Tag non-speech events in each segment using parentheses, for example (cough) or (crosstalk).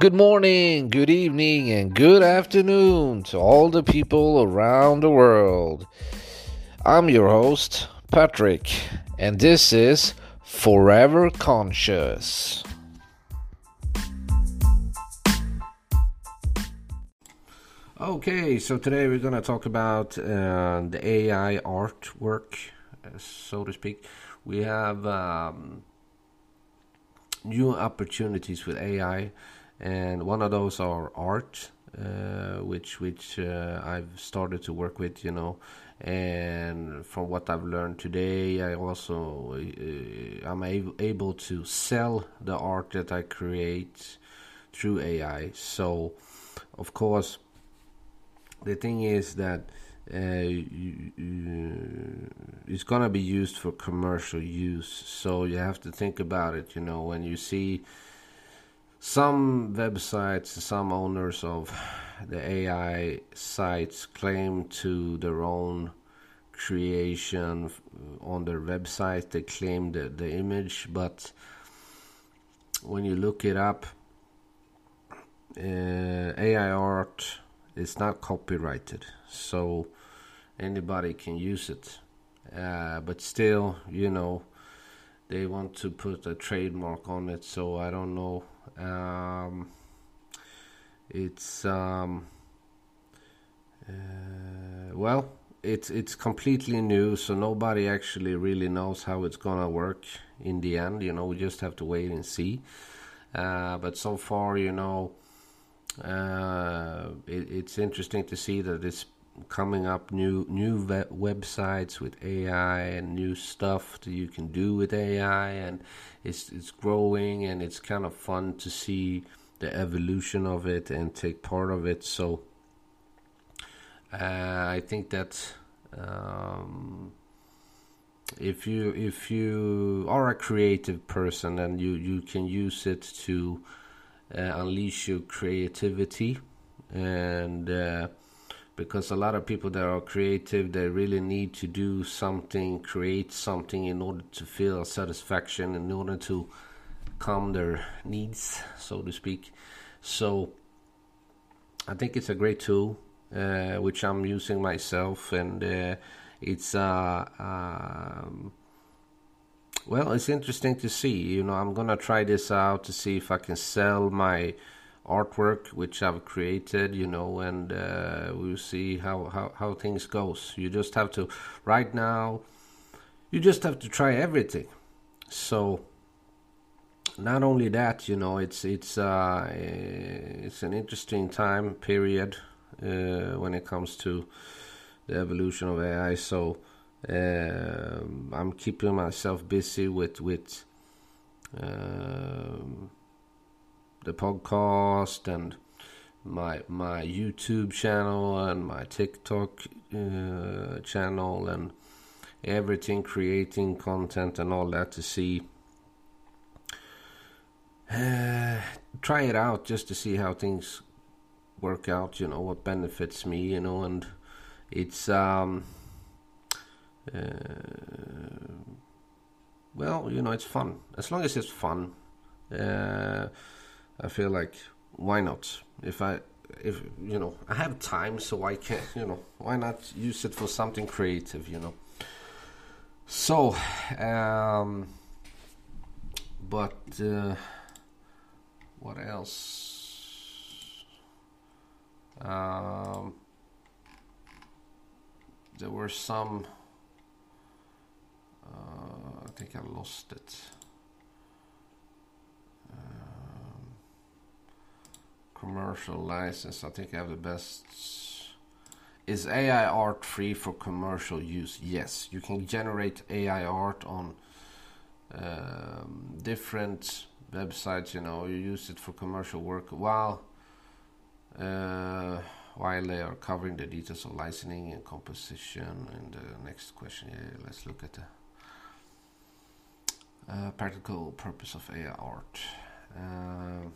Good morning, good evening, and good afternoon to all the people around the world. I'm your host, Patrick, and this is Forever Conscious. Okay, so today we're going to talk about uh, the AI artwork, so to speak. We have um, new opportunities with AI and one of those are art, uh, which which uh, I've started to work with, you know. And from what I've learned today, I also uh, I'm able to sell the art that I create through AI. So, of course, the thing is that uh, you, you, it's gonna be used for commercial use. So you have to think about it. You know, when you see some websites, some owners of the AI sites claim to their own creation on their website. They claim the, the image, but when you look it up, uh, AI art is not copyrighted, so anybody can use it. Uh, but still, you know, they want to put a trademark on it, so I don't know um, it's um, uh, well, it's it's completely new, so nobody actually really knows how it's gonna work in the end. You know, we just have to wait and see. Uh, but so far, you know, uh, it, it's interesting to see that it's coming up new new websites with AI and new stuff that you can do with AI, and it's it's growing and it's kind of fun to see the evolution of it and take part of it. So uh, I think that um, if you if you are a creative person and you you can use it to uh, unleash your creativity and uh, because a lot of people that are creative they really need to do something create something in order to feel satisfaction in order to calm their needs so to speak. So i think it's a great tool uh, which i'm using myself and uh, it's uh, um, well it's interesting to see. You know i'm gonna try this out to see if i can sell my artwork which I've created, you know, and uh, we'll see how, how, how things goes. You just have to, right now, you just have to try everything. So, not only that, you know, it's it's uh, it's an interesting time period uh, when it comes to the evolution of AI. So, uh, I'm keeping myself busy with with. Um, the podcast and my my YouTube channel and my TikTok uh, channel and everything creating content and all that to see uh, try it out just to see how things work out you know what benefits me you know and it's um uh, well you know it's fun. As long as it's fun uh, I feel like why not? If I if you know I have time, so I can you know why not use it for something creative? You know. So, um, but uh, what else? Um, there were some. Uh, I think I lost it. Commercial license. I think I have the best. Is AI art free for commercial use? Yes, you can generate AI art on um, different websites. You know, you use it for commercial work while uh, while they are covering the details of licensing and composition. And the next question, yeah, let's look at the uh, practical purpose of AI art. Uh,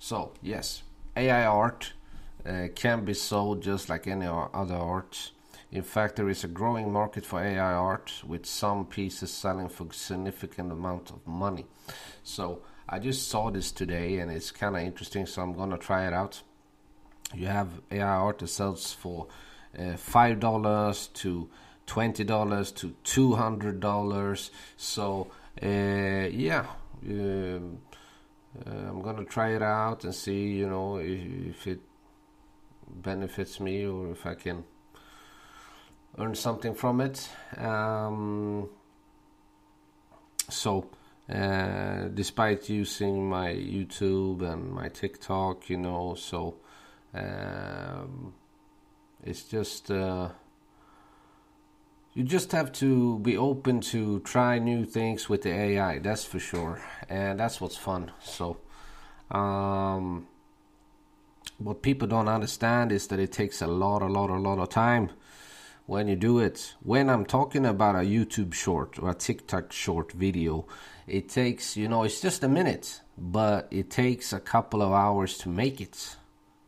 So yes, AI art uh, can be sold just like any other art. In fact, there is a growing market for AI art, with some pieces selling for significant amount of money. So I just saw this today, and it's kind of interesting. So I'm gonna try it out. You have AI art that sells for uh, five dollars to twenty dollars to two hundred dollars. So uh, yeah. Um, I'm gonna try it out and see, you know, if, if it benefits me or if I can earn something from it. Um, so, uh, despite using my YouTube and my TikTok, you know, so um, it's just uh, you just have to be open to try new things with the AI. That's for sure, and that's what's fun. So, um, what people don't understand is that it takes a lot, a lot, a lot of time when you do it. When I'm talking about a YouTube short or a TikTok short video, it takes you know it's just a minute, but it takes a couple of hours to make it.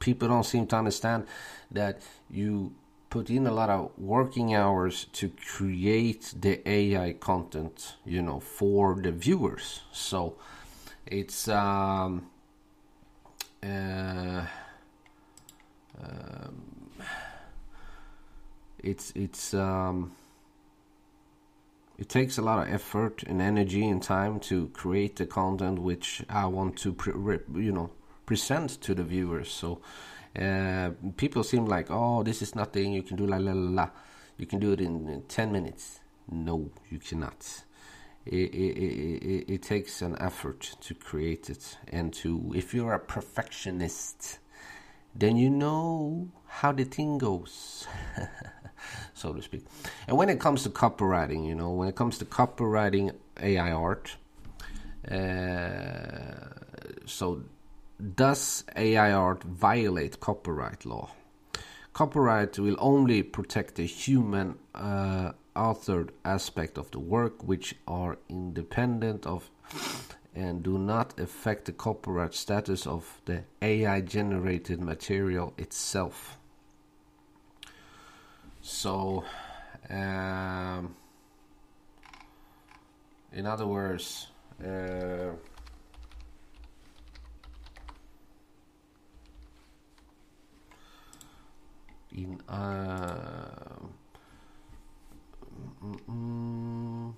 People don't seem to understand that you put in a lot of working hours to create the AI content, you know, for the viewers. So it's um, uh, um, it's it's um, it takes a lot of effort and energy and time to create the content which I want to pre- you know present to the viewers. So uh, people seem like, oh, this is nothing. You can do la la la la. You can do it in, in ten minutes. No, you cannot. It, it, it, it, takes an effort to create it, and to if you're a perfectionist, then you know how the thing goes, (laughs) so to speak. And when it comes to copyrighting, you know, when it comes to copyrighting AI art, uh, so does AI art violate copyright law? Copyright will only protect the human uh, authored aspect of the work which are independent of and do not affect the copyright status of the AI generated material itself. So, um, in other words, uh, in uh, mm, mm,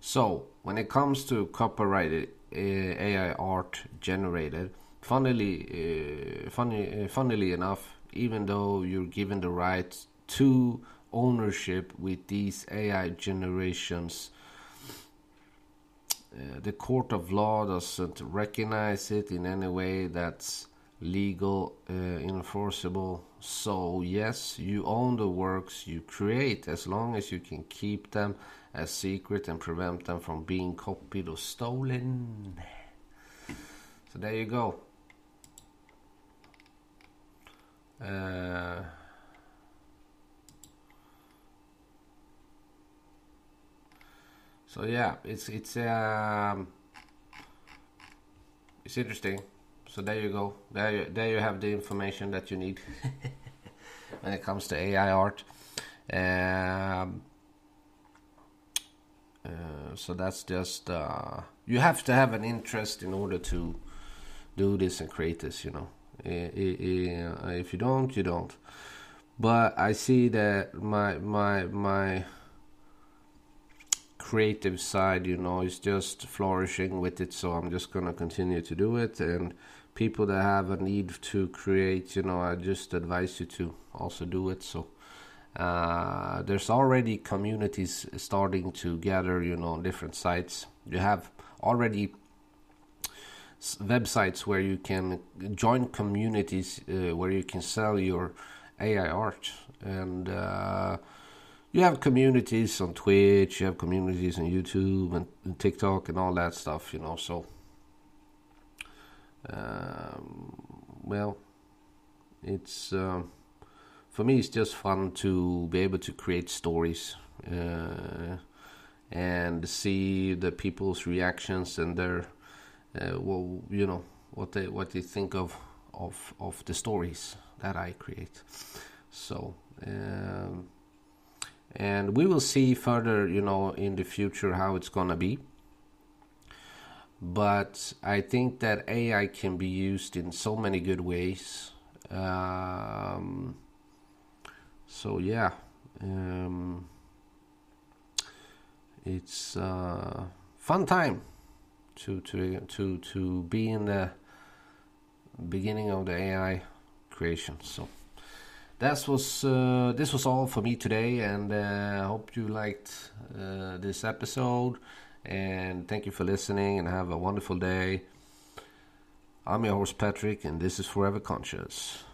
So, when it comes to copyrighted uh, AI art generated, funnily, uh, funny, uh, funnily enough, even though you're given the right to ownership with these AI generations. Uh, the court of law doesn't recognize it in any way that's legal, uh, enforceable. So, yes, you own the works you create as long as you can keep them as secret and prevent them from being copied or stolen. So, there you go. Uh, So yeah, it's it's um, it's interesting. So there you go. There you, there you have the information that you need (laughs) when it comes to AI art. Um, uh, so that's just uh, you have to have an interest in order to do this and create this. You know, if you don't, you don't. But I see that my my my creative side, you know, is just flourishing with it. So I'm just gonna continue to do it. And people that have a need to create, you know, I just advise you to also do it. So uh, there's already communities starting to gather, you know, different sites. You have already websites where you can join communities uh, where you can sell your AI art and. Uh, you have communities on Twitch, you have communities on YouTube and, and TikTok and all that stuff, you know. So, um, well, it's uh, for me. It's just fun to be able to create stories, uh, and see the people's reactions and their uh, well, you know what they what they think of of of the stories that I create. So. Um, and we will see further, you know, in the future how it's gonna be but I think that AI can be used in so many good ways. Um, so yeah, um, it's uh, fun time to to to to be in the beginning of the AI creation. So that was uh, this was all for me today, and I uh, hope you liked uh, this episode. And thank you for listening and have a wonderful day. I'm your host, Patrick, and this is Forever Conscious.